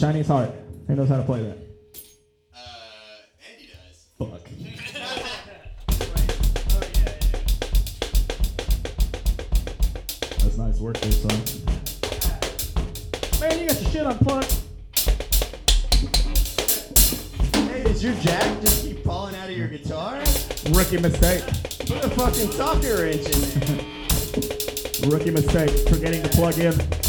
Chinese heart. Who knows how to play that? Uh, Andy does. Fuck. Oh. That's nice work there, son. Man, you got your shit unplugged. Hey, did your jack just keep falling out of your guitar? Rookie mistake. Put a fucking socket wrench in there. Rookie mistake. Forgetting to plug in.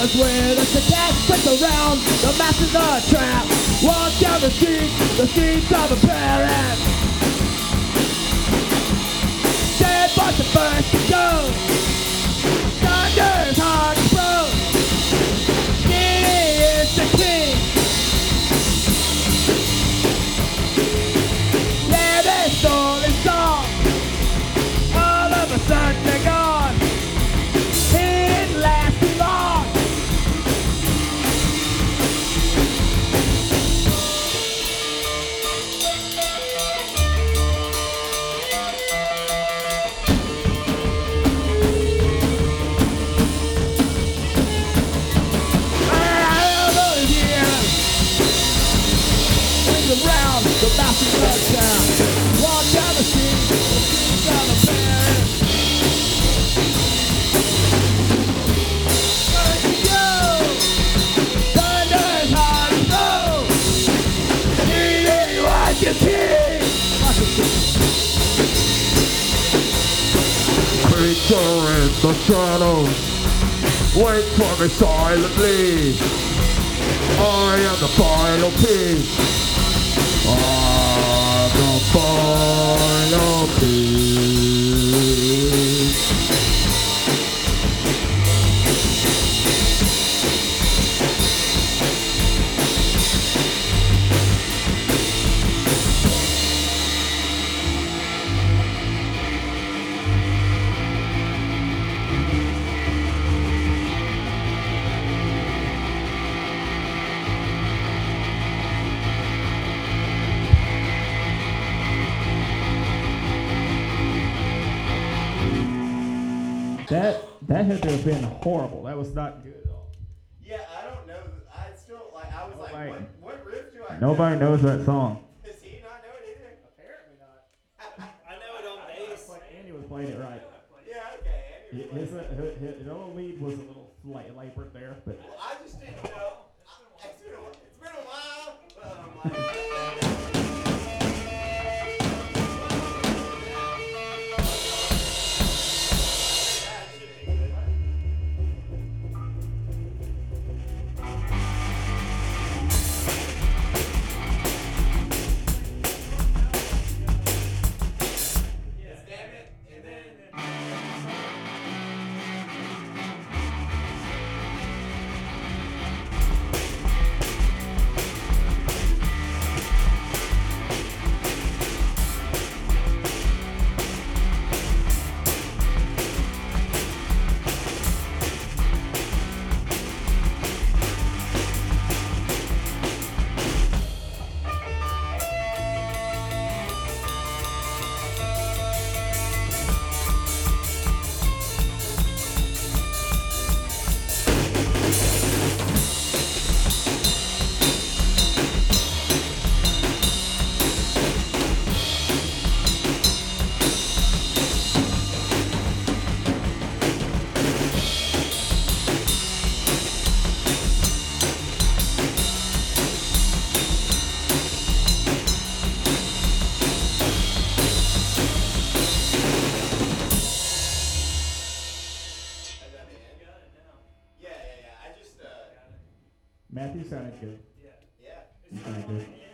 With. The cat sits around, the masses are trapped. Walk down the street, the streets of a parent. Shadows, wait for me silently. I am the final piece. I'm the final piece. That that had to have been horrible. That was not good at all. Yeah, I don't know. I still, like, I was like, what, what riff do I Nobody know? knows that song. Does he not know it either? Apparently not. I know it on bass. Like Andy was playing it right. Yeah, okay. Andy was His, like- his, his, his own lead was a little la- labored there, but Well, I just didn't know. Matthew sounded good. Yeah. Yeah.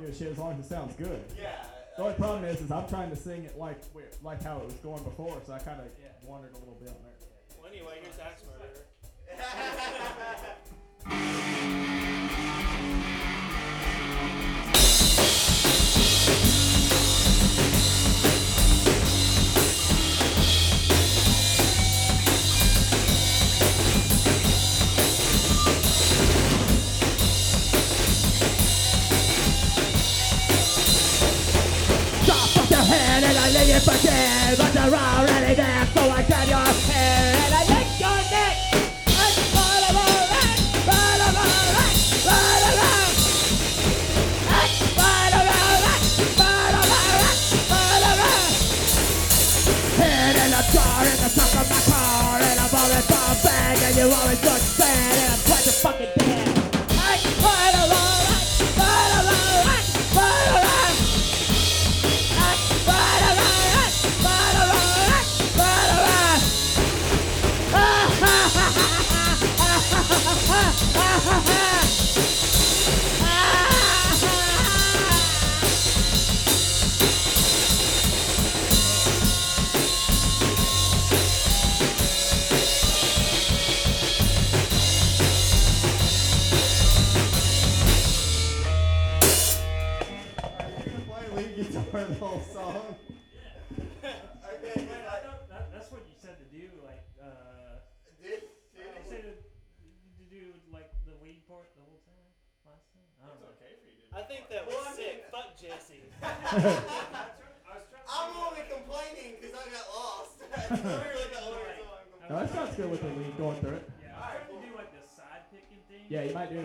like shit as long as it sounds good. Yeah. The only problem is, is I'm trying to sing it like like how it was going before, so I kind of yeah. wandered a little bit on there. Well, anyway, here's Axmer.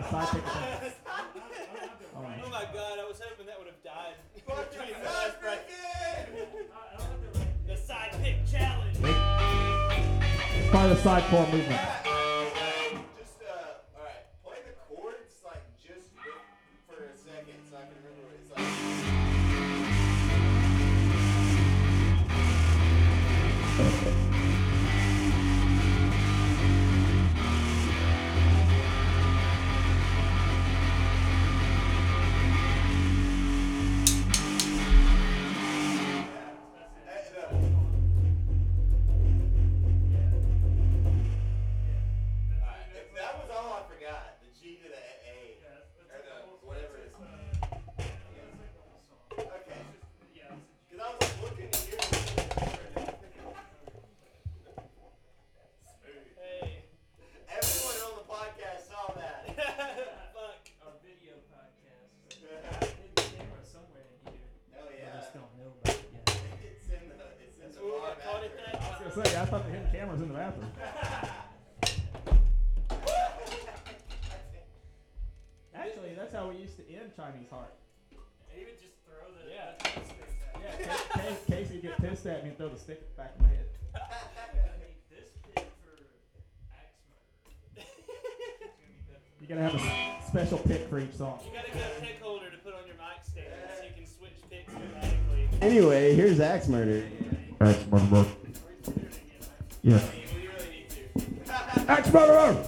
a side pick. Oh my. Oh god, I was hoping that would have died. the side pick challenge. Part the side core movement. for axe murder. It's gonna be better You gotta have a s- special pick for each song. You gotta get a pick holder to put on your mic stand so you can switch picks dramatically. Anyway, here's Axe Murder. Axe murderer. Yeah. I mean, we really need to. Axe murderer!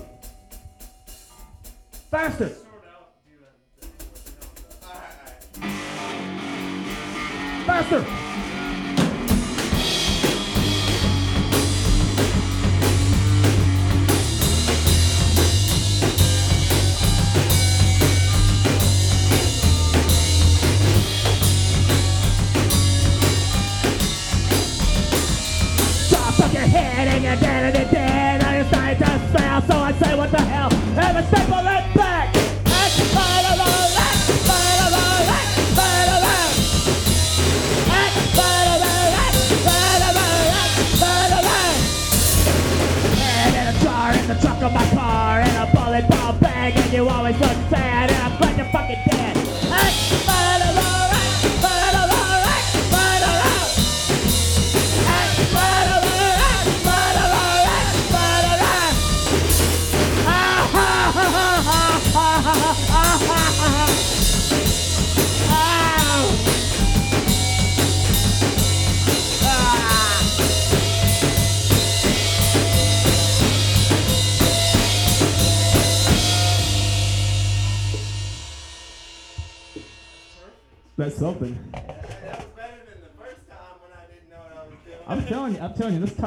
again and again. I decide to fail, so I say, what the hell? Every step of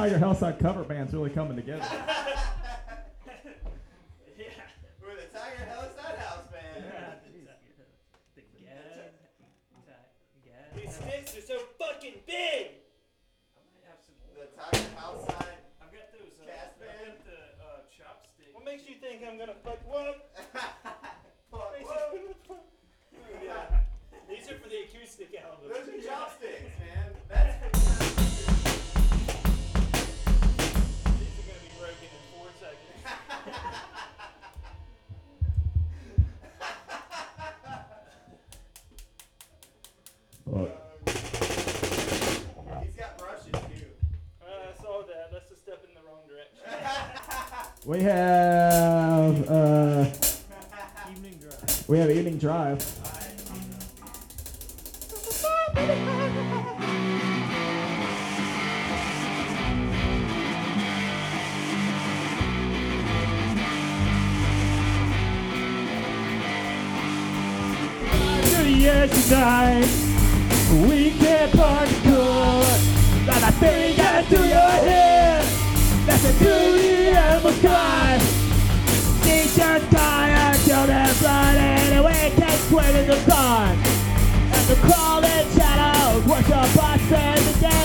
Tiger Hellside cover band's really coming together. Yeah. We're the Tiger Hellside House Band. The gag. Gag. These sticks are so fucking big. I might have some. The Tiger Hellside. I've got those. Uh, Cast I've band? got the uh, chopstick. What makes you think I'm gonna fuck one? Fuck, whoa. Yeah. These are for the acoustic album. Those are chopsticks, He's got brushes too. Uh, I saw that. That's a step in the wrong direction. We have uh, Evening drive. we have evening drive. After years tonight, we can't party good. Got a thing got to your head. That's a beauty of the sky. Teachers tired, children blood, and we can't swim in the sun. And the crawling shadows worship us and the dead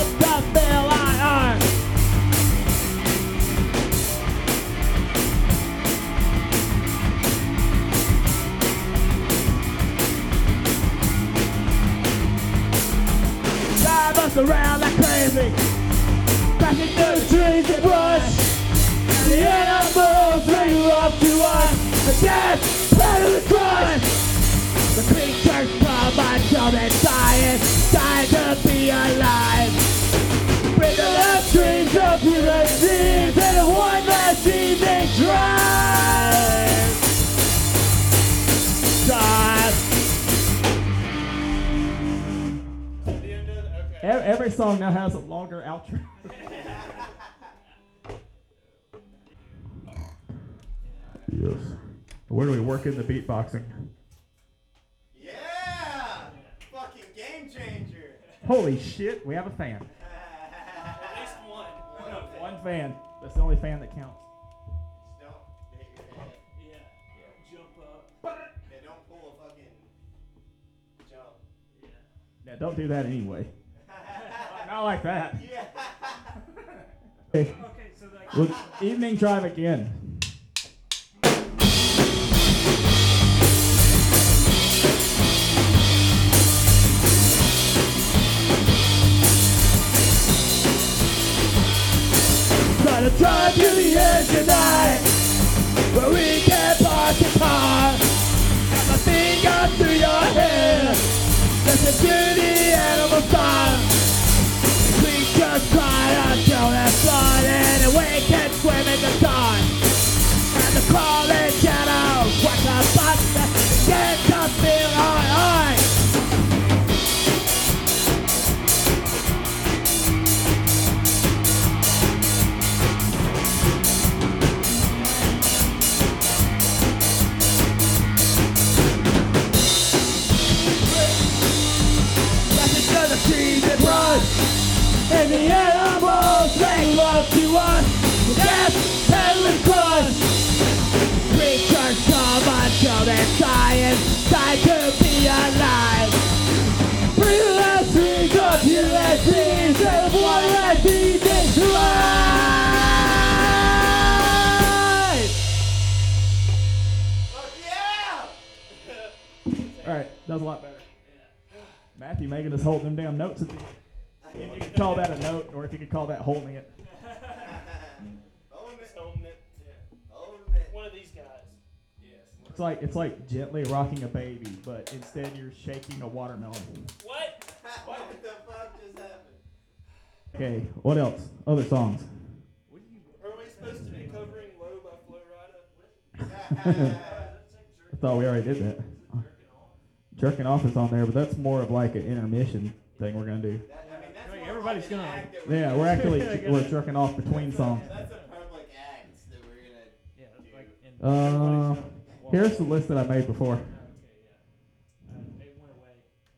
look around like crazy. Crashing through the trees and brush. The animals bring up to us. The death, of the crush. The creatures come on, children dying, dying to be alive. The last dreams of human beings and one last evening drive. Every, every song now has a longer outro. Yes. Where do we work in the beatboxing? Yeah! Fucking game changer. Holy shit, we have a fan. At least one. One. One fan. That's the only fan that counts. Don't hit your head. Yeah. Jump up. Yeah, don't pull a fucking jump. Yeah. Yeah, don't do that anyway. Not like that. Yeah. Okay, so like. well, evening drive again. Gonna drive to the end tonight Where we can park the car Have my finger through your hair Listen to the Death, peddling crush Creatures come until they're dying Dying to be alive last dreams of you last dreams And one last evening drive Fuck yeah! All right, that was a lot better. Matthew making us hold them damn notes at the end. If you could call that a note, or if you could call that holding it. It's like it's like gently rocking a baby, but instead you're shaking a watermelon. What? What the fuck just happened? Okay, what else? Other songs. Are we supposed to be covering Low by Flo Rida? I thought we already did that. Jerking off is on there, but that's more of like an intermission thing we're gonna do. That, I mean, that's Like, everybody's gonna- act that Yeah, we're actually we're jerking off between songs. That's a public act that we're gonna. Yeah, it's like. and Uh, everybody's gonna walk Here's the list that I made before. Okay, yeah. It went away.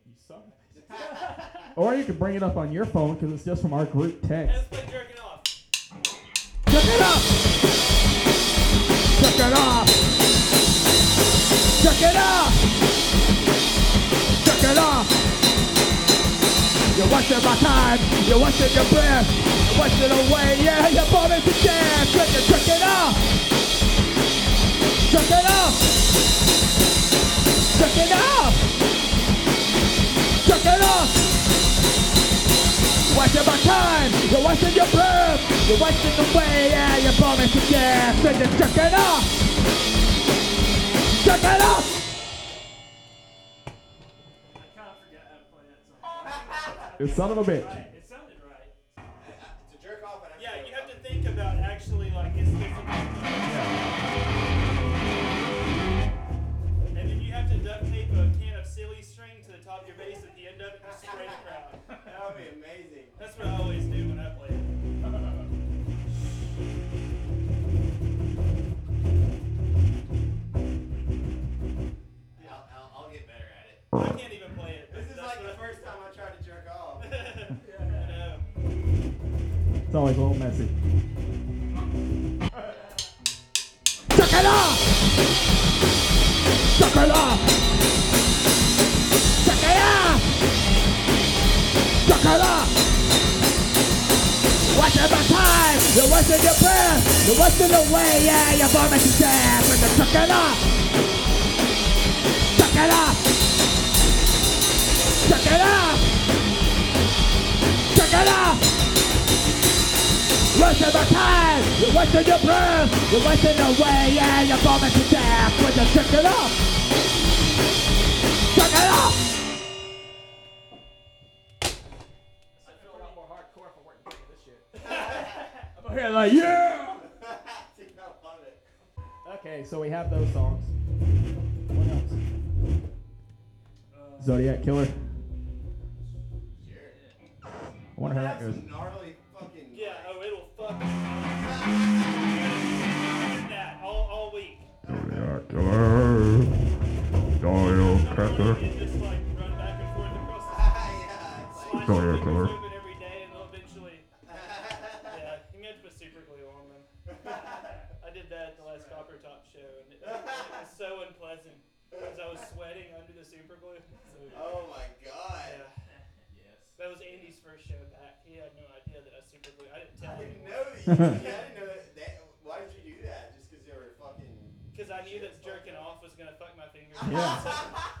You suck. Or you could bring it up on your phone because it's just from our group text. let's jerking off. Check it up! Check it off! Check it off! Check it off! You're wasting my time, you're wasting your breath, you're wasting away, yeah, you're bombing to death! Check it, check it off! Check it off! Check it off! Check it off! Wasting my time, you're wasting your breath, you're wasting away, yeah, you're bombing to death! Check it, check it off! Check it song. You son of a bitch. Off! Check it off! Check it off! Wasting my time, you're wasting your breath, you're wasting away, yeah, you're bombing to death, and check it off! Check it off! Check it wasting my time, you're wasting your breath, you're wasting away, yeah, you're falling to death when you check it off. Check it off. I feel a lot more hardcore if I weren't thinking this shit. I'm over here like, yeah! Love. Okay, so we have those songs. What else? Zodiac Killer. Sure. I wonder how that That's goes. Super glue on them. I did that at the last Copper Top show and it, it was so unpleasant because I was sweating under the super glue. So, oh my god. yeah. That was Andy's first show back. He had no idea that I super glue. I didn't tell I him. didn't know that you. I didn't know that. that why did you do that? Just because they were fucking. Because I knew that jerking off was gonna fuck my fingers. Yeah.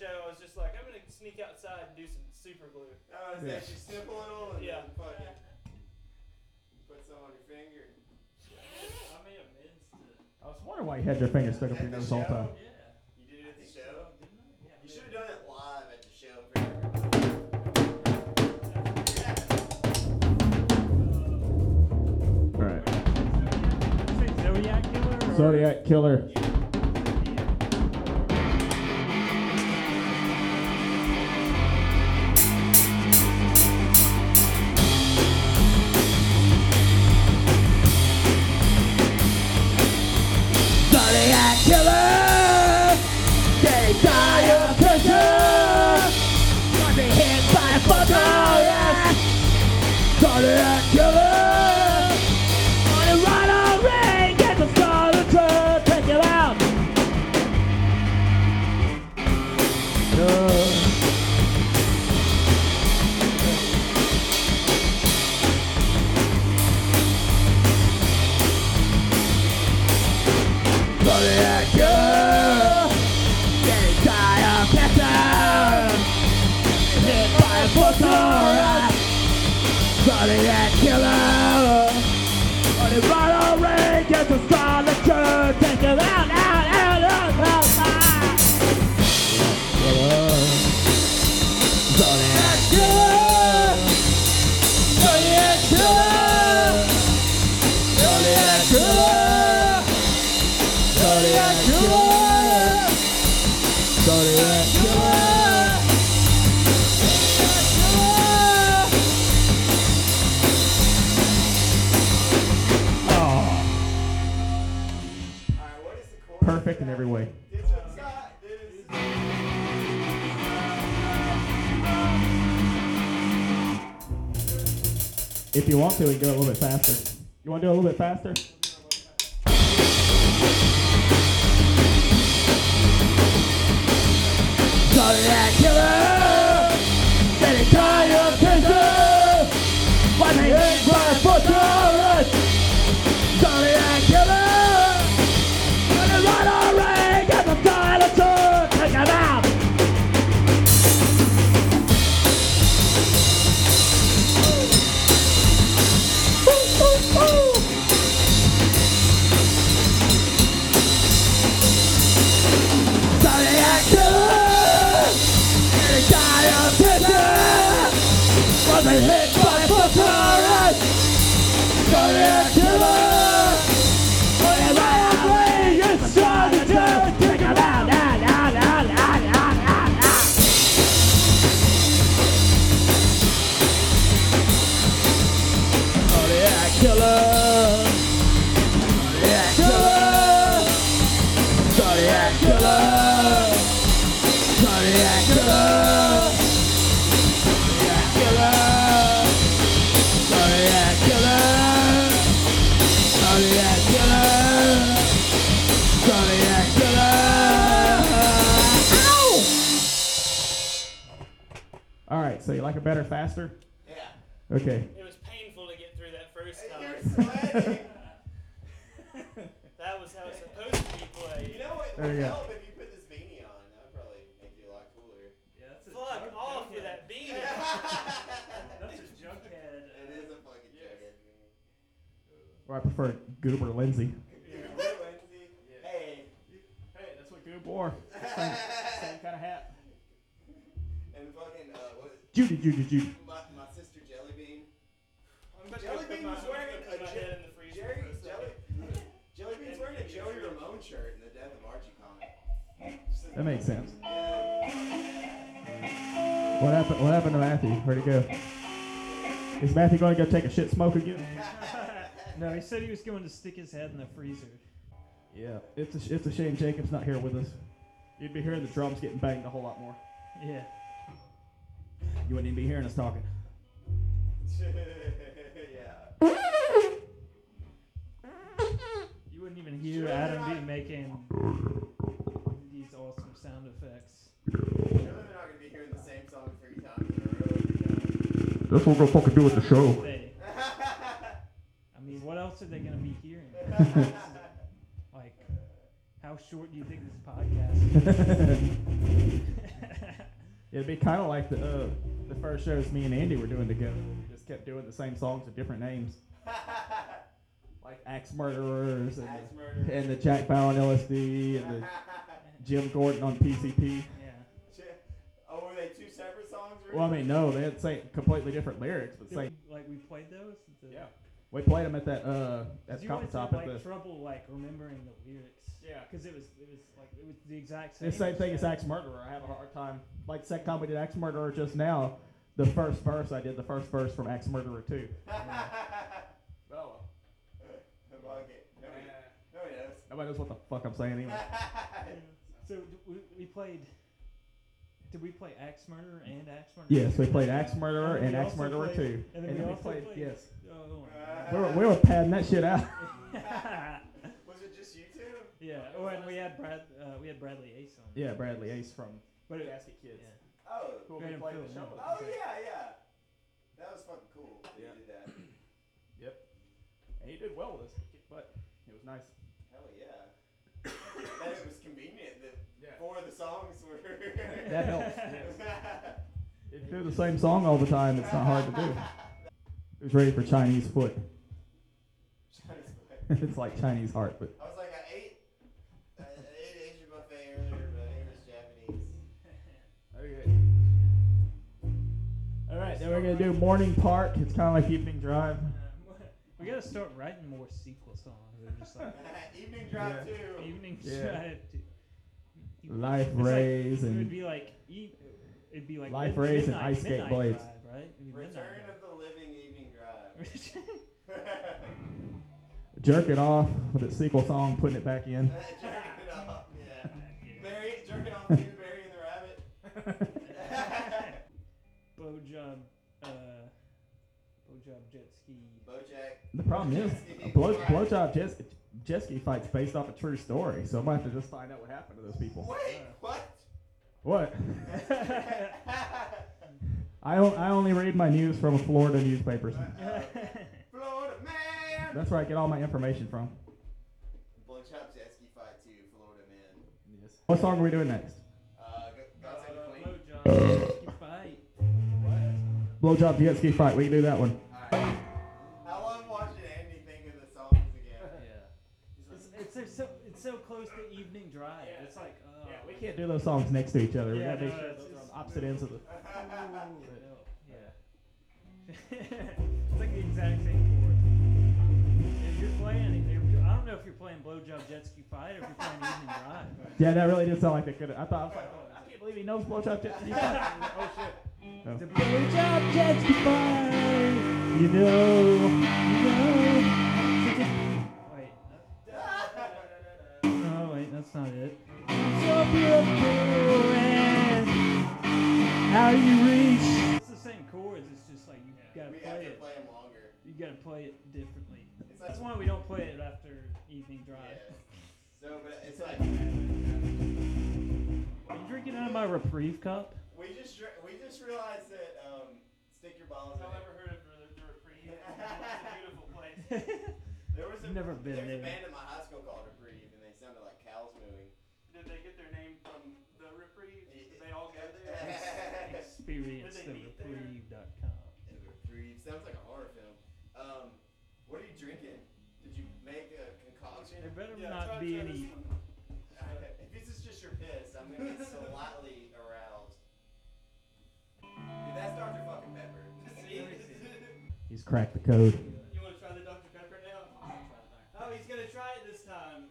Show, I was just like, I'm gonna sneak outside and do some super glue. Oh, I was Yeah. actually snip a little and Yeah. fucking put some on your finger. I made amends to. I was wondering why you had your finger stuck up your nose all the time. Yeah. You did it at the show. Didn't I? Yeah. You should have done it live at the show for. Alright. Zodiac Killer? Zodiac Killer. You want to, we can go a little bit faster. You want to do a little bit faster? Zodiac killer, So you like it better faster? Yeah. Okay. It was painful to get through that first Hey, time. You're sweating. That was how it's supposed to be played. you know what There would you go. if you put this beanie on? That would probably make you a lot cooler. Yeah, that's a Fuck off with that beanie. That's a junkhead. It is a fucking Yes. jacket. Or I prefer Goober Lindsay. Lindsay. Hey. Hey, that's what Goob wore. Same, same kind of hat. Judy, Judy, Judy. my, my sister Jellybean. I'm Jelly Bean my- was wearing go put a my Je- in the freezer Jerry, for a Jelly, second. Jellybean's wearing a Joey Ramone shirt in the Death of Archie comic. That makes sense. Yeah. What happened? What happened to Matthew? Where'd he go? Is Matthew going to go take a shit smoke again? No, he said he was going to stick his head in the freezer. Yeah, it's a, it's a shame Jacob's not here with us. You'd be hearing the drums getting banged a whole lot more. Yeah. You wouldn't even be hearing us talking. yeah. You wouldn't even hear Sure Adam not. be making these awesome sound effects. Surely they're not gonna be hearing the same song three times in a. That's what we're gonna fucking do with the show. They, I mean, what else are they going to be hearing? like, how short do you think this podcast is? It'd be kind of like the uh, the first shows me and Andy were doing together. We just kept doing the same songs with different names, like Axe Murderers and, Axe the, and the Jack Bauer on LSD and the Jim Gordon on PCP. yeah. oh, were they two separate songs? Well, I mean, no, they had say completely different lyrics, but Did same. like, we played those? The- Yeah. We played them at that uh 'cause at you Copper always Top had, at like, the. trouble, like, remembering the lyrics. Yeah. Because it was, it was, like, it was the exact same. The same thing as Axe Murderer. I have a hard time. Like second time we did Axe Murderer just now, the first verse I did the first verse from Axe Murderer two. Oh, Fuck. Nobody, nobody knows. nobody knows what the fuck I'm saying anyway. So, we, we played. Did we play Axe Murderer and Axe Murderer? Yes, we played Axe Murderer And and Axe Murderer played- two, and then we we played played- yes. Oh, We were, we were padding that shit out. Was it just you two? yeah. Oh, and we had Brad. Uh, we had Bradley Ace on. Yeah, Bradley Ace from But it, Gasket Kids. yeah. Oh. Who will Made be him playing feel the show Oh yeah, yeah. That was fucking cool. that Yeah. You did that. Yep. And he did well with us, but it was nice. Hell yeah. that it was convenient that Yeah. four of the songs were. That helps. yes. If you do the same song all the time, it's not hard to do. It was ready for Chinese foot. Chinese foot. it's like Chinese heart, but right, then we're gonna do morning park. It's kind of like evening drive. We gotta start writing more sequel songs. They're just like Evening drive Yeah. too. evening Yeah. drive. to- Life It's like- rays It would and be like e- it'd be like Life mid- rays and midnight- ice skate midnight blades. Drive, right? It'd be midnight Return of the Living Evening Drive. drive. Jerking jerking off with a sequel song, putting it back in. Jerk it off, yeah. Barry, jerking off to Barry and the Rabbit. Blowjob, uh, blowjob jet ski. Bojack. The problem is, a blow, blowjob jet, jet ski fight's based off a true story, so I might have to just find out what happened to those people. Wait, what? What? I, only read my news from Florida newspapers. Florida man. That's where I get all my information from. Blowjob jet ski fight to Florida man. Yes. What song are we doing next? Uh, go- God Save the Queen. blowjob jet ski fight. Blowjob jet ski fight. We can do that one. Alright. I love watching Andy think of the songs again. Yeah. It's, it's so it's so close to evening drive. It's like oh. We can't do those songs next to each other. We Yeah, gotta make no, sure it's- those are it's- on opposite ends of the. Yeah. it's like the exact same chord. If you're playing, if you're, I don't know if you're playing blowjob jet ski fight or if you're playing evening drive. Yeah, that really did sound like they could. I thought I was like, oh, I can't believe he knows blowjob jet ski fight. oh shit. Oh. The Blowjob jet ski fight. You know, you know. Wait. Oh wait, that's not it. So beautiful and how you reach. It's the same chords. It's just like you gotta We have play to it. play them longer. You gotta play it differently. It's like, That's why we don't play it after evening drive. yeah. So, but it's like, Are you drinking out of my reprieve cup? We just, we just realized that, um, stick your balls I've it. never heard of the, the reprieve. It's a beautiful place. There was a, I've never been there's a band at my high school called Reprieve, and they sounded like cows mooing. Did they get their name from the reprieve? Did they all go there? Experience the they meet there? reprieve.com. Reprieve sounds like a horror film. Um, what are you drinking? Did you make a concoction? there better Yeah, not try- be any. this if this is just your piss, I'm gonna get slightly He's cracked the code. You want to try the Dr. Pepper now? Oh, he's gonna try it this time.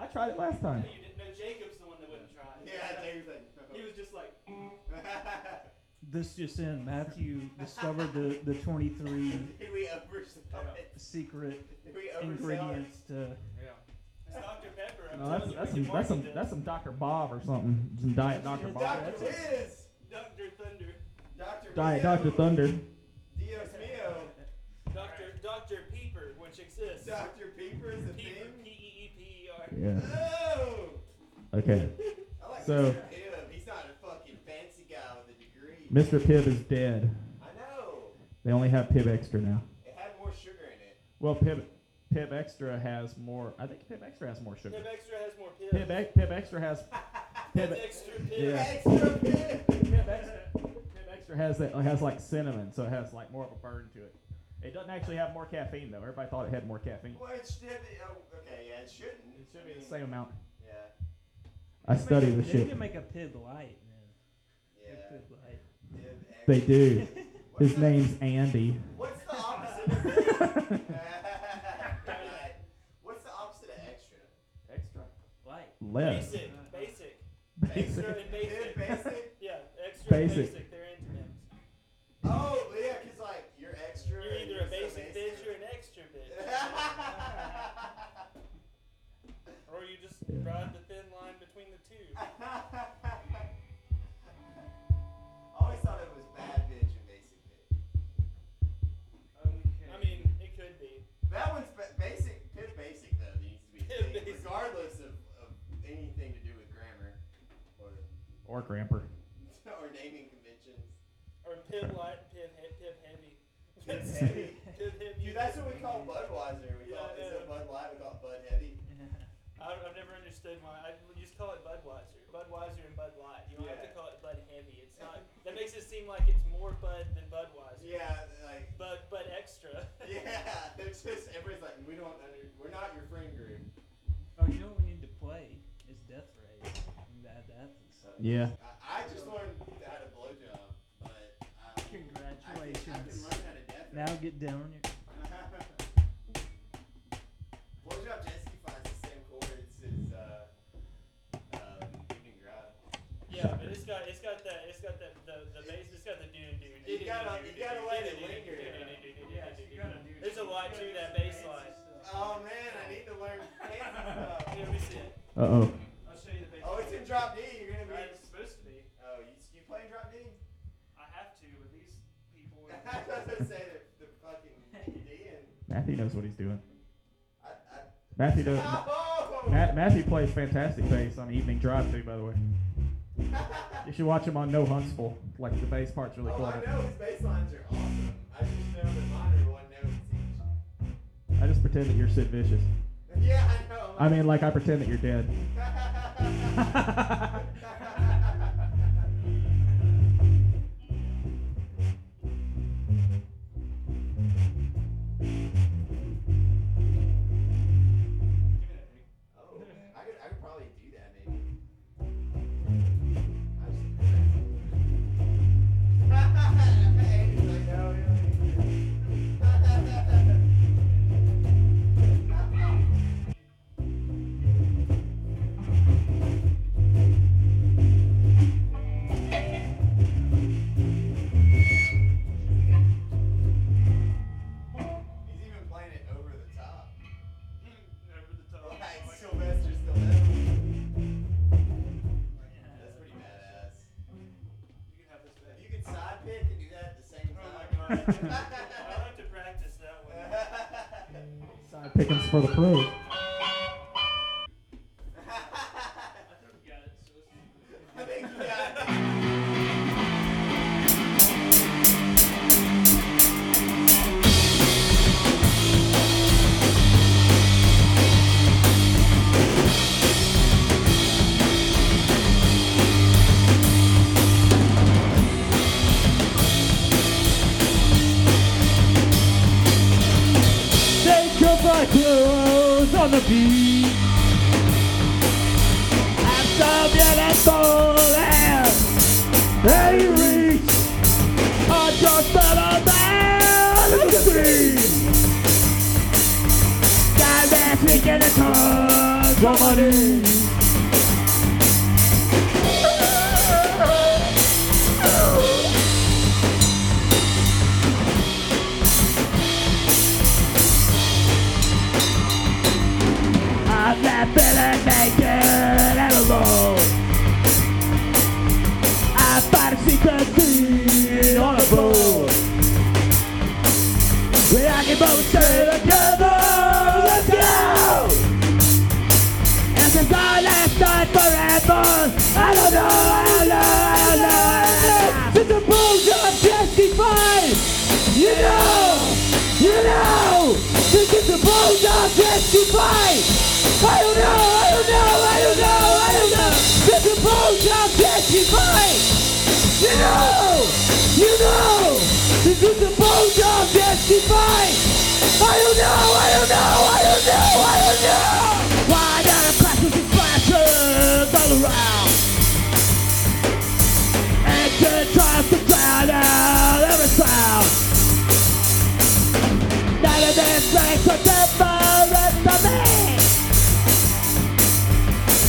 I tried it last No, time. you didn't. No, Jacob's the one that wouldn't try it. yeah, Dave's like, He was just like, This just in: Matthew discovered the the 23 Did we secret Did we ingredients to. it's Dr. Pepper. I'm No, that's telling that's we some that's some that's some Dr. Bob or something. Some Diet Dr. it? Bob. Dr. That's Wiz! Dr. Thunder. Dr. Diet Dr. Thunder. Dios mio. Dr. Dr. Peeper, which exists. Dr. Peeper is a Peeper, thing? P E E P E R. Yeah. Okay. I like So- Mr. Pibb. He's not a fucking fancy guy with a degree. Mr. Pibb is dead. I know. They only have Pibb Extra now. It had more sugar in it. Well, Pibb Pibb Extra has more. I think Pibb Extra has more sugar. Pibb Extra has more. Pibb, Ex- Pibb Extra has Pibb Pibb, Extra pills. Yeah. Extra Pibb! Pibb Extra. Pibb Extra has that has like cinnamon, so it has like more of a burn to it. It doesn't actually have more caffeine though. Everybody thought it had more caffeine. Well, it should. Oh, okay, yeah, it shouldn't. It should be the same amount. Yeah. I study the need shit. to make a Pibb Light, man. Yeah. Pibb Light. Pibb They do. What's His the- name's Andy. What's the opposite of Right. What's the opposite of extra? Extra. Light. Less. Basic. Basic. Extra and basic. Basic? Yeah, extra Basic. and basic. They're antonyms. Oh, yeah, because, like, you're extra. You're and either a so basic bitch or an extra bitch. or you just Yeah. ride the thin line between the two. I always thought it was bad bitch and basic bitch. I mean, it could be. That one's ba- basic. Pibb basic though needs to be Pibb clean, basic. regardless of, of anything to do with grammar or Or Gramper. or naming conventions. Or pibb light and he- pibb heavy. Pibb heavy. Pibb heavy. Dude, that's what we call Budweiser. We Yeah, call I instead of know. Bud Light, we call it Bud Heavy. I've, I've never understood why. I just call it Budweiser. Budweiser and Bud Light. You don't have to Yeah. call it Bud Heavy. It's not. That makes it seem like it's more Bud than Budweiser. Yeah, like Bud, Bud Extra. yeah. There's just everybody's like, we don't under, we're not your friend group. Oh, you know what we need to play is Death Race. We need to add that to. Yeah. I, I just learned how to blowjob, but uh, I, I can, I can Congratulations. learn how to death Now get down on your. You gotta- you gotta let it linger. There's a lot to that bass line. Oh man, I need to learn. Here we see it. Uh oh. I'll show you the bass. Oh, it's in drop D. You're gonna be. It's supposed to be. Oh, you, you playing drop D? I have to with these people. I was gonna say the, the fucking D and Matthew knows what he's doing. I. I Matthew does. oh! Ma- Matthew plays fantastic bass on Evening Drive too, by the way. You should watch him on No Huntsville. Like the bass part's really oh, cool. I know his bass lines are awesome. I just know that mine are one note I just pretend that you're Sid Vicious. Yeah, I know. I mean, like I pretend that you're dead. for the pro. Justified. I don't know, I don't know, I don't know, I don't know. Why down the classes and flashes all around? Action tries to drown out every sound. None of this makes a difference to me.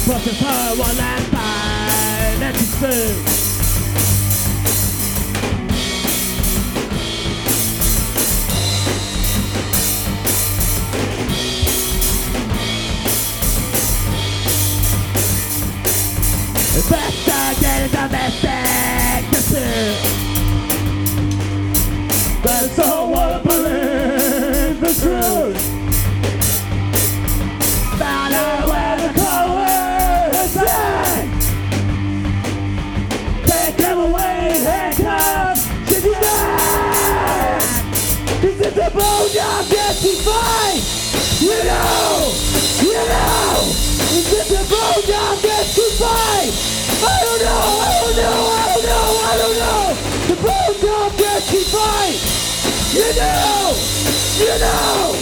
But it's her one last time that you see. Is the thing to. But I believe the truth. Found out where the color is at. Take them away, handcuffs? This is bulldog justified. You know, you know. Is this the bulldog justified? I don't know, I don't know, I don't know, I don't know. The bulldog justified. You know, you know.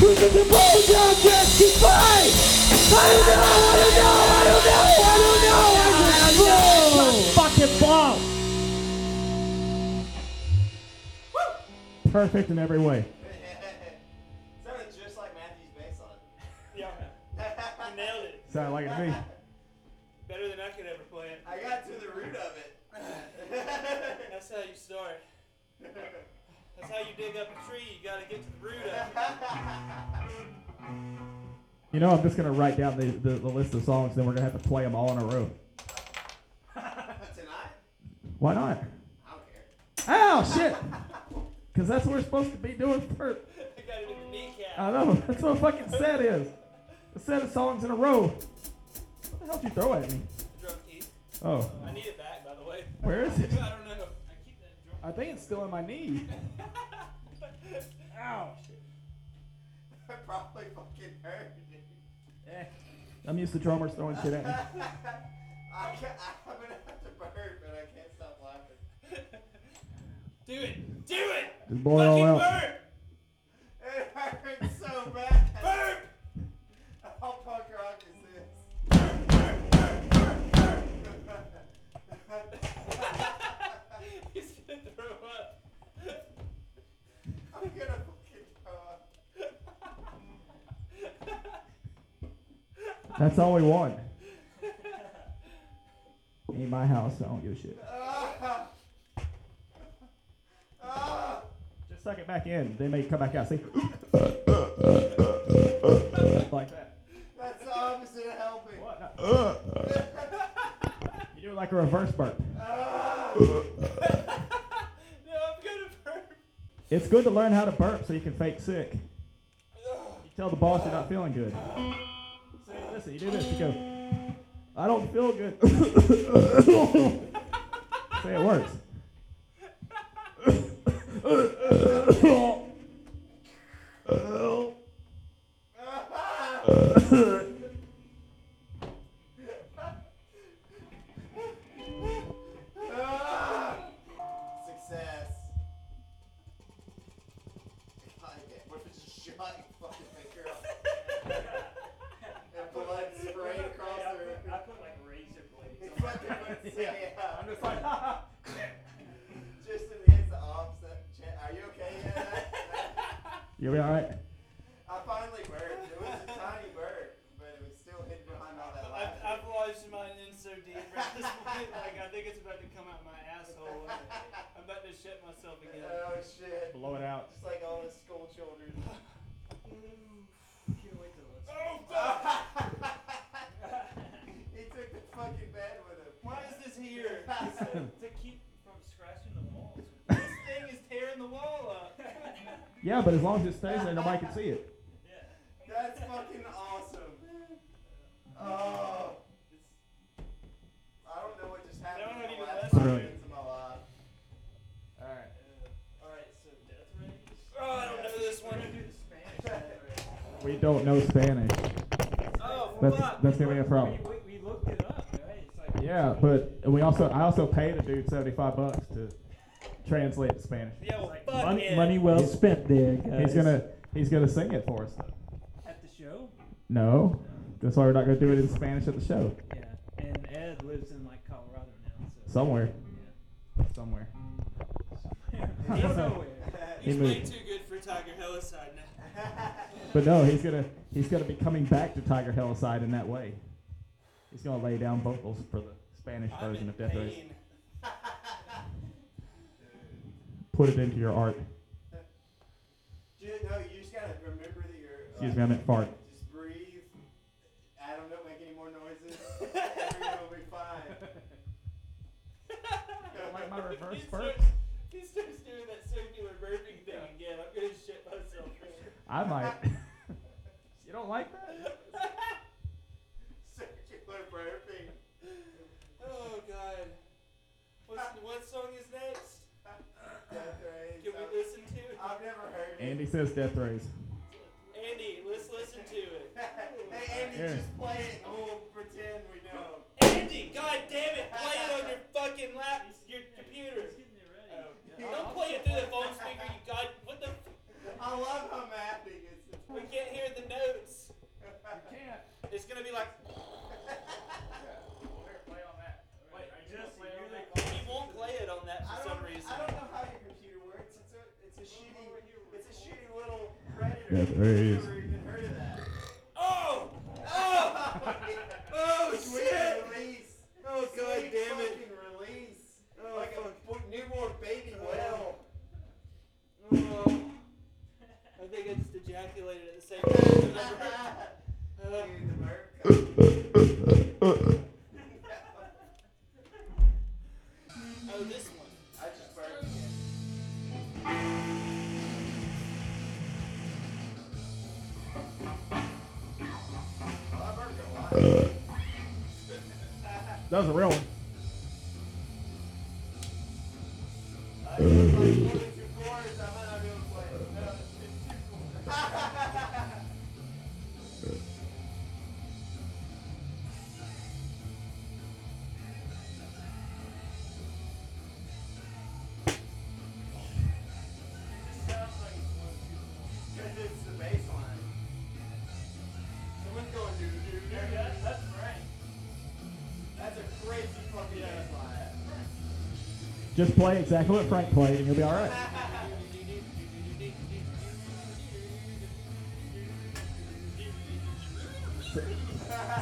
This is the bulldog justified. I don't know, I don't know, I don't know, I don't know, I don't know. Fucking ball. Perfect in every way. Sounded just like Matthew's bass line. Yeah, you nailed it. Sound like it to me. Better than I could ever play it. I got to the root of it. That's how you start. That's how you dig up a tree. You gotta get to the root of it. You know, I'm just gonna write down the, the, the list of songs, then we're gonna have to play them all in a row. Tonight? Why not? I don't care. Ow, shit! Because that's what we're supposed to be doing for. I got it in the kneecap. I know, that's what a fucking set is. A set of songs in a row. What the hell did you throw at me? Drum key. Oh, I need it back, by the way. where is it? I think it's still in my knee. Ow. I probably fucking heard it. Eh. I'm used to drummers throwing shit at me. I can't, I'm gonna have to burp, but I can't stop laughing. Do it. Do it. Just blow it all Fucking out. burp. That's all we want. Ain't my house, I don't give a shit. Just suck it back in. They may come back out. See? like that. That's the opposite of helping. What? No. You do it like a reverse burp. No, I'm gonna burp. It's good to learn how to burp so you can fake sick. You tell the boss you're not feeling good. Listen, you do this. You go, eh. I don't feel good. Say it works. you'll be all right. I finally burped. It was a tiny burp, but it was still hidden behind all that I've. I've lodged mine in so deep at this point, like I think it's about to come out my asshole. and I'm about to shit myself again. Oh shit. Blow it out. Just like all the school children. Can't wait till it's. Oh fuck! he took the fucking bed with him. Why is this here? Yeah, but as long as it stays there, nobody can see it. Yeah. That's fucking awesome. Oh. I don't know what just happened. In the last less five Brilliant. minutes of my life. All right. Alright, so death rays. Oh, I don't know this one. do the Spanish death ray. We don't know Spanish. Oh, That's fuck. that's gonna be a problem. We, we, we looked it up, right? It's like Yeah, but we also I also paid a dude seventy five bucks to translate to Spanish. Yo, Like fuck money, yeah. money well He's- spent there, guys. He's gonna he's gonna sing it for us. Though. At the show. No, that's why we're not gonna do it in Spanish at the show. Yeah, and Ed lives in like Colorado now, so Somewhere, Yeah. somewhere. He's nowhere. He's way too good for Tiger Helicide now. But no, he's gonna he's gonna be coming back to Tiger Helicide in that way. He's gonna lay down vocals for the Spanish I'm version in of Death Race. Put it into your art. Ju- no, you just gotta remember that you're. Excuse like, me, I meant fart. Just breathe. Adam, don't make any more noises. Everything will be fine. Like my reverse he burp? starts, he starts doing that circular burping thing again. I'm gonna shit myself. I might. you don't like that? Circular burping. Oh god. What's, what song is next? Death rays. Can we listen to it? I've never heard it. Andy says Death Race. Andy, let's listen to it. hey, Andy, Here. just play it predator. Death Just play exactly what Frank played, and you'll be all right.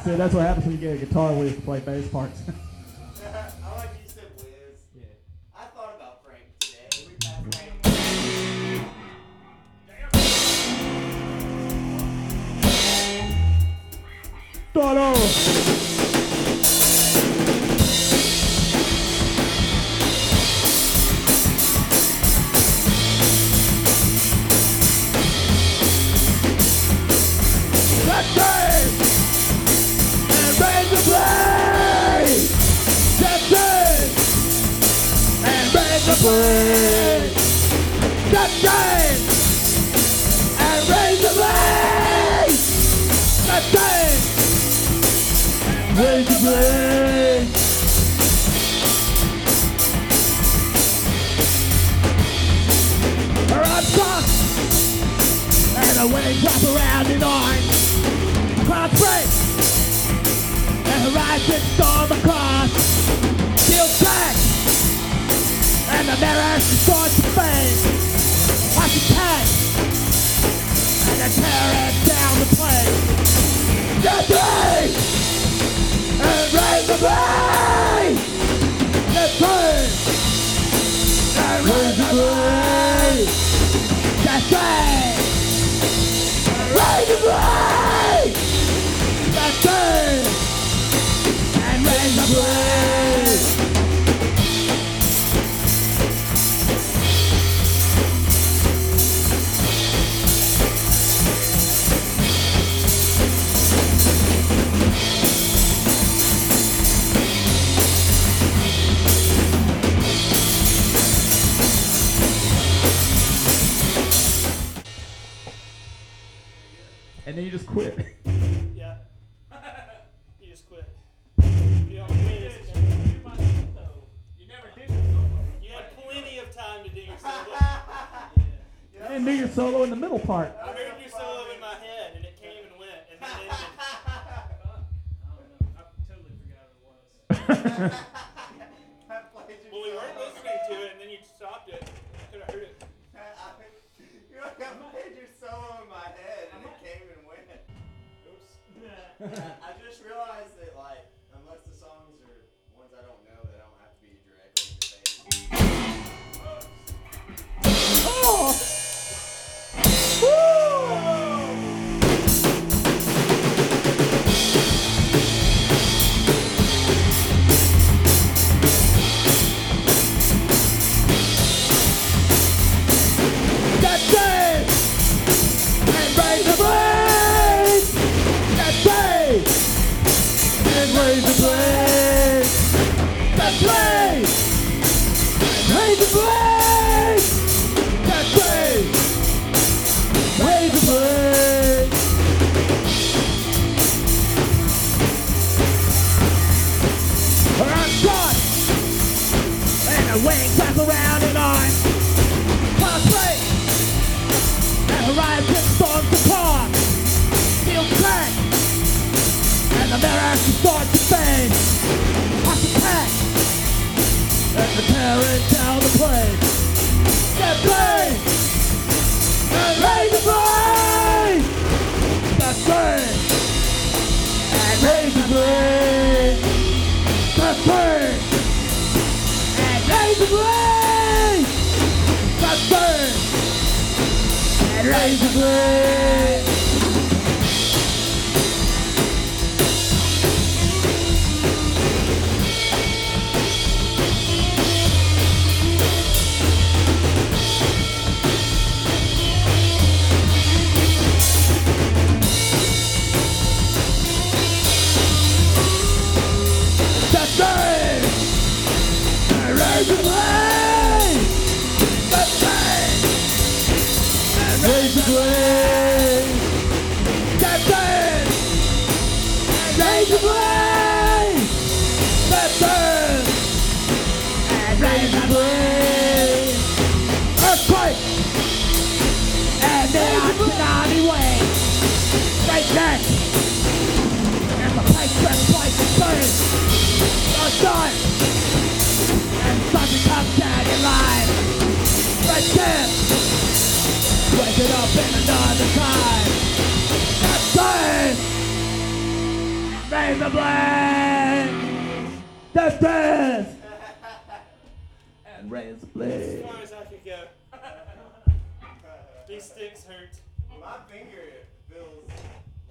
See, that's what happens when you get a guitar where you can play bass parts. I like you said Wiz. yeah. I thought about Frank today. We passed Frank. Mm-hmm. Dono! Didn't do your solo in the middle part. I heard your solo in my head, and it came and went, and then ended. I don't know. I totally forgot what it was. Well, we weren't listening to it, and then you stopped it. I could have heard it. You know, I played your solo in my head and it came and went. Oops. and raise the blade. The sun. And something comes down in line. Right there. Wake it up in another time. That's it. Raise the blade. That's it. And raise the As blade. far as I could go. These sticks hurt. My finger feels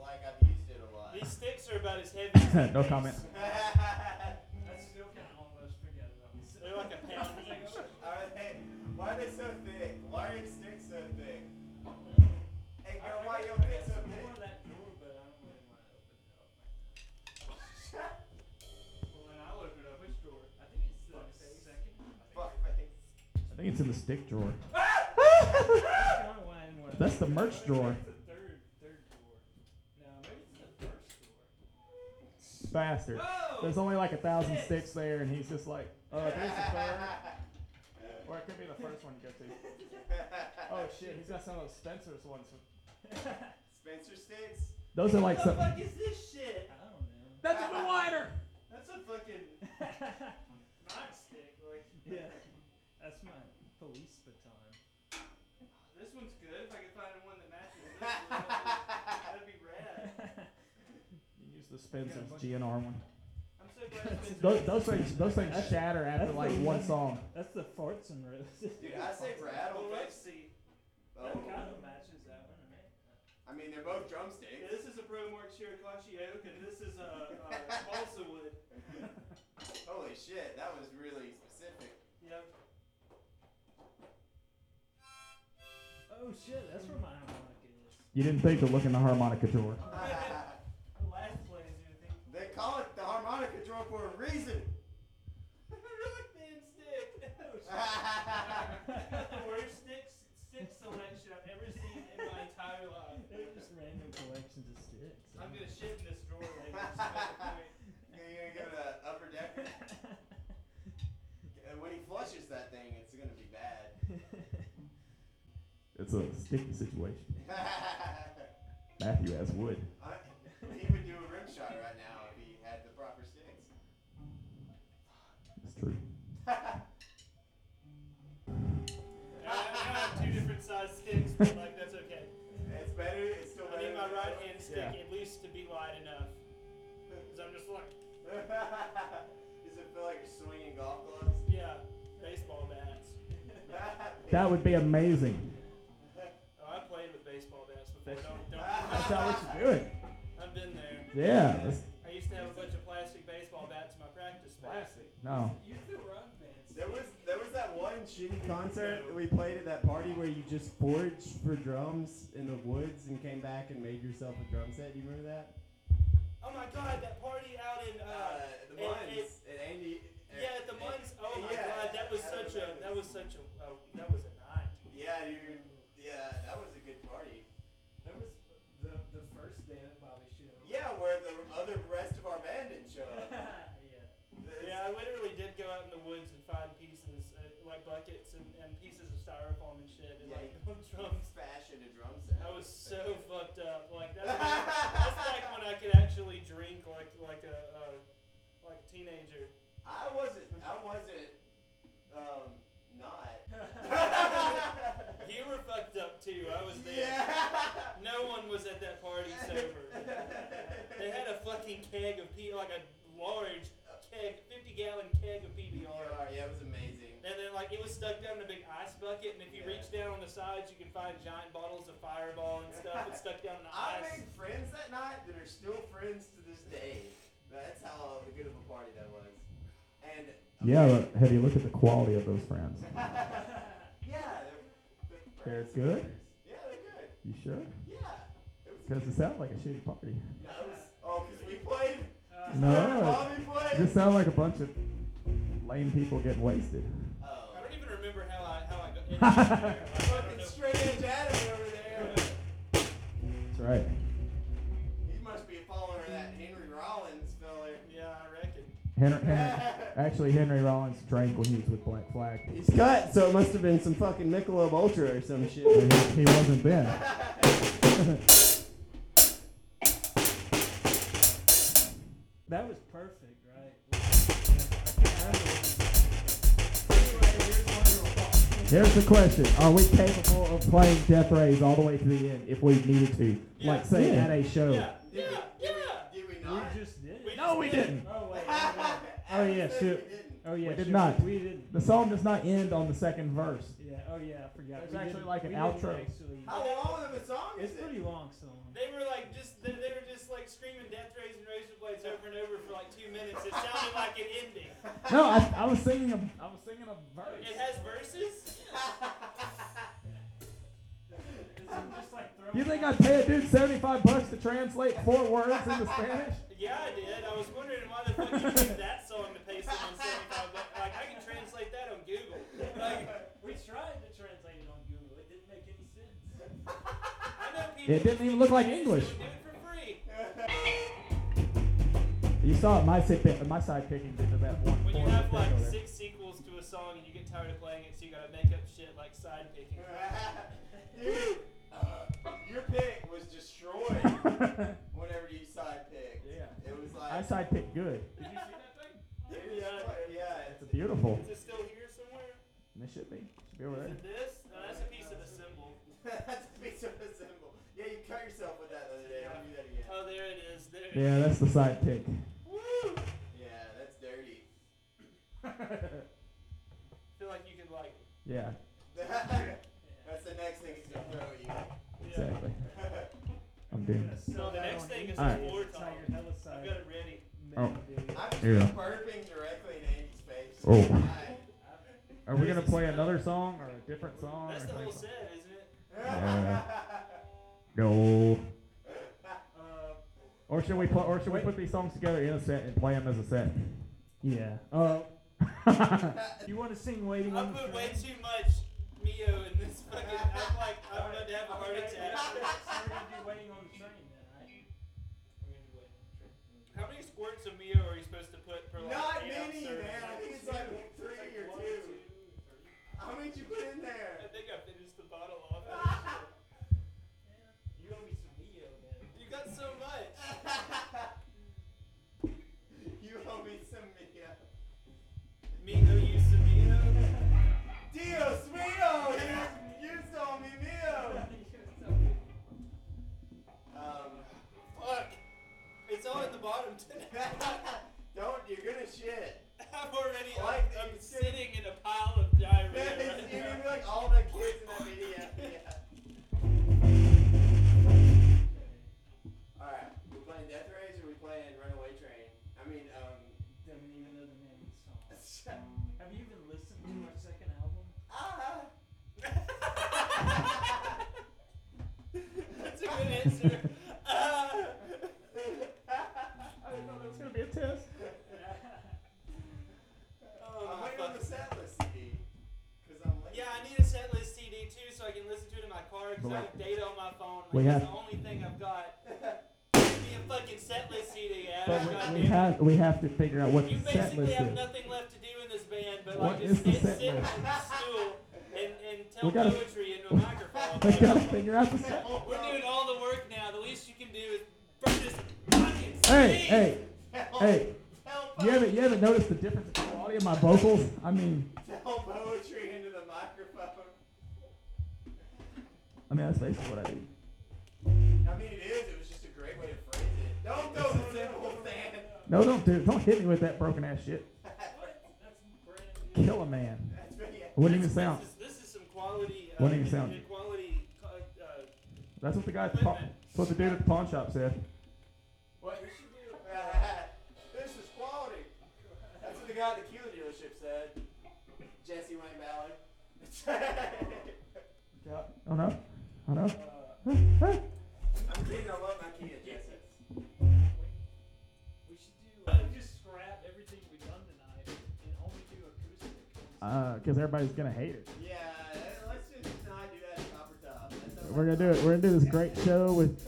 like I've used it a lot. These sticks are about as heavy as No comment. why are they so thick? Why are your sticks so thick? Hey girl, why your sticks so thick? More of that drawer, but I don't really want to open it up right now. Well, when I open it up, which drawer? I think it's the second. Fuck face. I think it's in the stick drawer. That's kind of why I didn't want to. That's the merch drawer. It's the third, third drawer. No, maybe it's the first drawer. Bastard. There's only like a thousand sticks there, and he's just like, uh, there's the third. Or it could be the first one you get to. Oh shit, he's got some of those Spencer's ones. Spencer sticks. Those are like What the fuck is this shit? I don't know. That's a wider. That's a fucking not stick. Like Yeah. That's my police baton. Oh, this one's good. If I could find one that matches this that'd be, rad. You use the Spencer's GNR one those things, those things That's- shatter after that's like the one one- song. That's the farts and roses. Dude, I say rattle Well, let's face. see. Oh. That kind of matches that one to. I mean, they're both Yeah, drumsticks. this is a Promark Shirakashi oak, and this is a uh, balsa wood. Holy shit, that was really specific. Yep. Oh shit, that's where my harmonica is. You didn't think to look in the harmonica drawer. reason. Rock band stick. I got the worst stick stick selection I've ever seen in my entire life. They're just random collections of sticks. I'm gonna shit in this drawer later. just a point. You're gonna go to upper deck. And when he flushes that thing, it's gonna be bad. It's a sticky situation. Matthew has wood. I, size sticks, but like that's okay. It's better. It's still I better. need my than right the hand other stick one. at least to be light enough. Cause I'm just like, Does it feel like you're swinging golf clubs? yeah, baseball bats. That would be amazing. Oh, I played with baseball bats before. Don't, don't. That's not what you're doing. I've been there. Yeah. That's, I used to have a bunch of plastic baseball bats in my practice space. Plastic. no. Shitty concert we played at that party where you just foraged for drums in the woods and came back and made yourself a drum set. Do you remember that? Oh my god, that party out in Uh, uh, the it- Muns and Andy. yeah, at the Muns. Oh my Yeah. god, that was such a that was such a oh, that was a night. Yeah, dude. So fucked up. Like that's, that's like when I could actually drink like like a uh, like a teenager. I wasn't. I wasn't. Um, not. You were fucked up too. I was there. yeah. No one was at that party sober. They had a fucking keg of P, like a large keg, 50 gallon keg of PBR. Yeah, yeah, it was amazing. And then like it was stuck down in a big bucket, and if you Yeah. reach down on the sides, you can find giant bottles of Fireball and stuff that's stuck down in the I ice. made friends that night that are still friends to this day. That's how good of a party that was. And Yeah, but have you looked at the quality of those friends? yeah, they're, They're friends. good? Yeah, they're good. You sure? Yeah. It Because it sounded like a shitty party. No, it was, oh, because we played. Uh, No. It just sounded like a bunch of lame people getting wasted. I Oh. don't even remember how I how I got into there. Like, I don't Fucking straight edge Adam over there. That's right. He must be a follower of that Henry Rollins fella. Yeah, I reckon. Henry, Henry, actually, Henry Rollins drank when he was with Black Flag. He's cut, so it must have been some fucking Michelob Ultra or some shit. He, he wasn't then. That was perfect, thought. Here's the question: Are we capable of playing Death Rays all the way to the end if we needed to? Yeah. Like, say, Yeah. at a show. Yeah, yeah, yeah. Did we We not? just did. We No, we just did. didn't. Oh wait. wait, wait. Oh, yeah, Adam shoot. Oh yeah. We did shoot, not. We didn't. The song does not end on the second verse. Yeah. Oh yeah. I forgot. It's actually like an outro. Actually, How long of a song is it's it? pretty long song. They were like just they, they were just like screaming death rays and razor blades over and over for like two minutes. It sounded like an ending. No, I, I was singing a, I You think I'd pay a dude 75 bucks to translate four words into Spanish? Yeah, I did. I was wondering why the fuck you picked that song to pay someone seventy-five bucks. Like I can translate that on Google. Like We tried to translate it on Google. It didn't make any sense. I know people. It didn't even look like English. Do it for free. You saw it, my side, pick, my side picking did that one. When you four have like six sequels to a song and you get tired of playing it, so you gotta make up shit like side picking. whenever you side picked. Yeah. It was like. I side picked good. Did you see that thing? Yeah. yeah. It's beautiful. Is it still here somewhere? And it should be. Should be over Is there. it this? No, that's a piece of the cymbal. That's a piece of a cymbal. Yeah, you cut yourself with that the other day. Don't do that again. Oh, there it is. There Yeah, that's the sidekick. Yeah, that's dirty. Feel like you can like. Yeah, that's the next thing he's gonna throw at you. Exactly. I'm. So the next thing is Alright. a floor talk. not your hella I've got it ready. Oh. dude. I'm just Yeah. burping directly in Andy's face. Oh. Hi. Are we gonna play another song or a different song? That's or the whole something? set, isn't it? Yeah. No. Or should we put? Or should we put these songs together in a set and play them as a set? Yeah. Uh, you want to sing "Waiting I on the put way Train"? too much Mio in this fucking. I'm like, I'm about to have a heart attack. So we're gonna do "Waiting on the Train" then, right? How many squirts of Mio are you supposed to put per like Not many, man. I think it's like three or two. How many did you put in I there? think I We the only thing I've got. Give a fucking set list CD. But we, we have we have to figure out what You the set basically list have is. nothing left to do in this band, but What like is just the sit, set sit list? a stool and, and tell We gotta- poetry into a microphone. We gotta figure out the set. We're doing all the work now. The least you can do is burn this fucking Hey, CD. hey, hey! Tell You haven't you haven't noticed the difference in quality of my vocals? I mean, Tell poetry into the microphone. I mean that's basically what I do. I mean, it is. It was just a great way to phrase it. Don't go simple, man. No, don't do it. don't hit me with that broken ass shit. That's brand new. Kill a man. That's pretty. Wouldn't even sound. This is, this is some quality. Uh, Wouldn't even sound. Quality. Uh, That's what the guy at the pawn, that's what the dude at the pawn shop said. What? this is quality. That's what the guy at the Keeler dealership said. Jesse Wayne Ballard. Oh no, oh no. uh, I'm. I love my we should do. Uh, just scrap everything we've done tonight and only do acoustic. Uh, cause everybody's gonna hate it. Yeah, let's just not do that Top. We're gonna do it. We're gonna do this great show with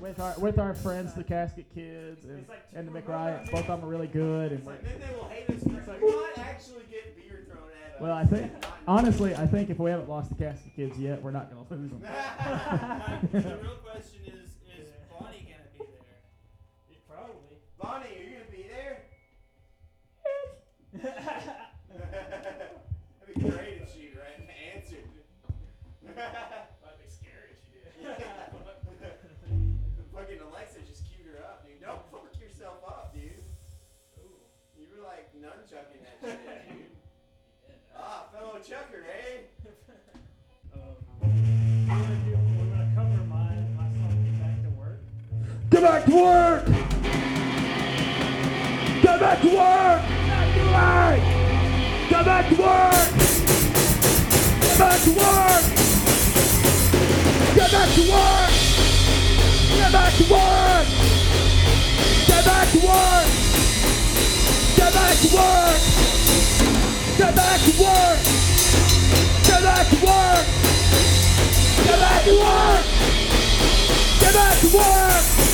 with our with our friends, the Casket Kids and, and the McRyans. Both of them are really good. And And then they will hate us for we might actually get beer thrown at us. well, I think honestly, I think if we haven't lost the Casket Kids yet, we're not gonna lose them. The real question is: Is Bonnie gonna be there? Probably. Bonnie, are you gonna be there? back to work! Get back to work! Get back to work! Get back to work! Get back to work! Get back to work! Get back to work! Get back to work! Get back to work! Get back to work! Get back to work! Get back to work!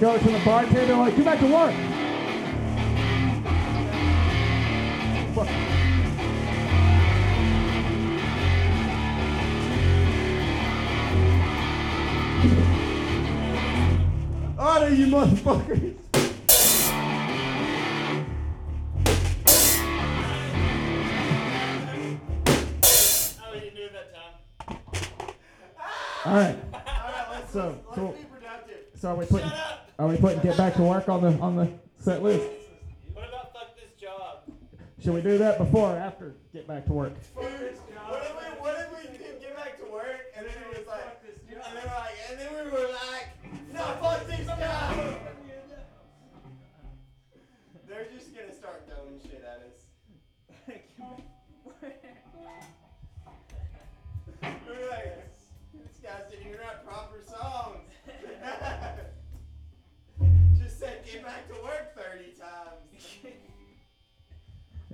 go to the bartender like, get back to work. You motherfuckers. Oh, didn't do it that time. All right. All right, let's, So- let's, so- let's be productive. So are we putting! Are we putting get back to work on the on the set list? What about fuck this job? Should we do that before or after get back to work?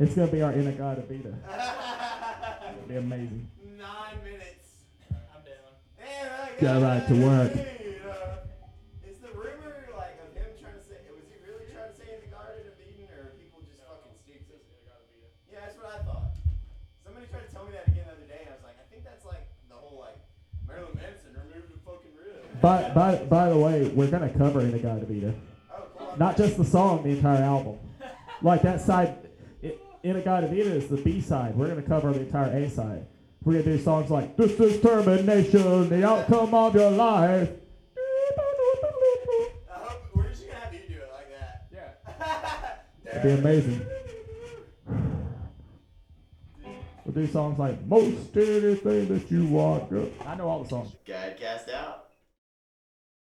It's gonna be our In-A-Gadda-Da-Vida. It'll be amazing. Nine minutes. I'm down. Man, Go got back to work. Is the rumor like of him trying to say? Was he really trying to say in the Garden of Eden, or people just fucking stupid? Yeah, that's what I thought. Somebody tried to tell me that again the other day, and I was like, I think that's like the whole like Marilyn Manson removed the fucking rib. By by by the way, we're gonna cover In-A-Gadda-Da-Vida. Oh, cool. Not just the song, the entire album. Like that side, it, In-A-Gadda-Da-Vida is the B side. We're gonna cover the entire A side. We're gonna do songs like "This is termination, the outcome of your life." I hope we're just gonna have you do it like that. Yeah, it'd be amazing. We'll do songs like "Most anything that you want." I know all the songs. Guide cast out.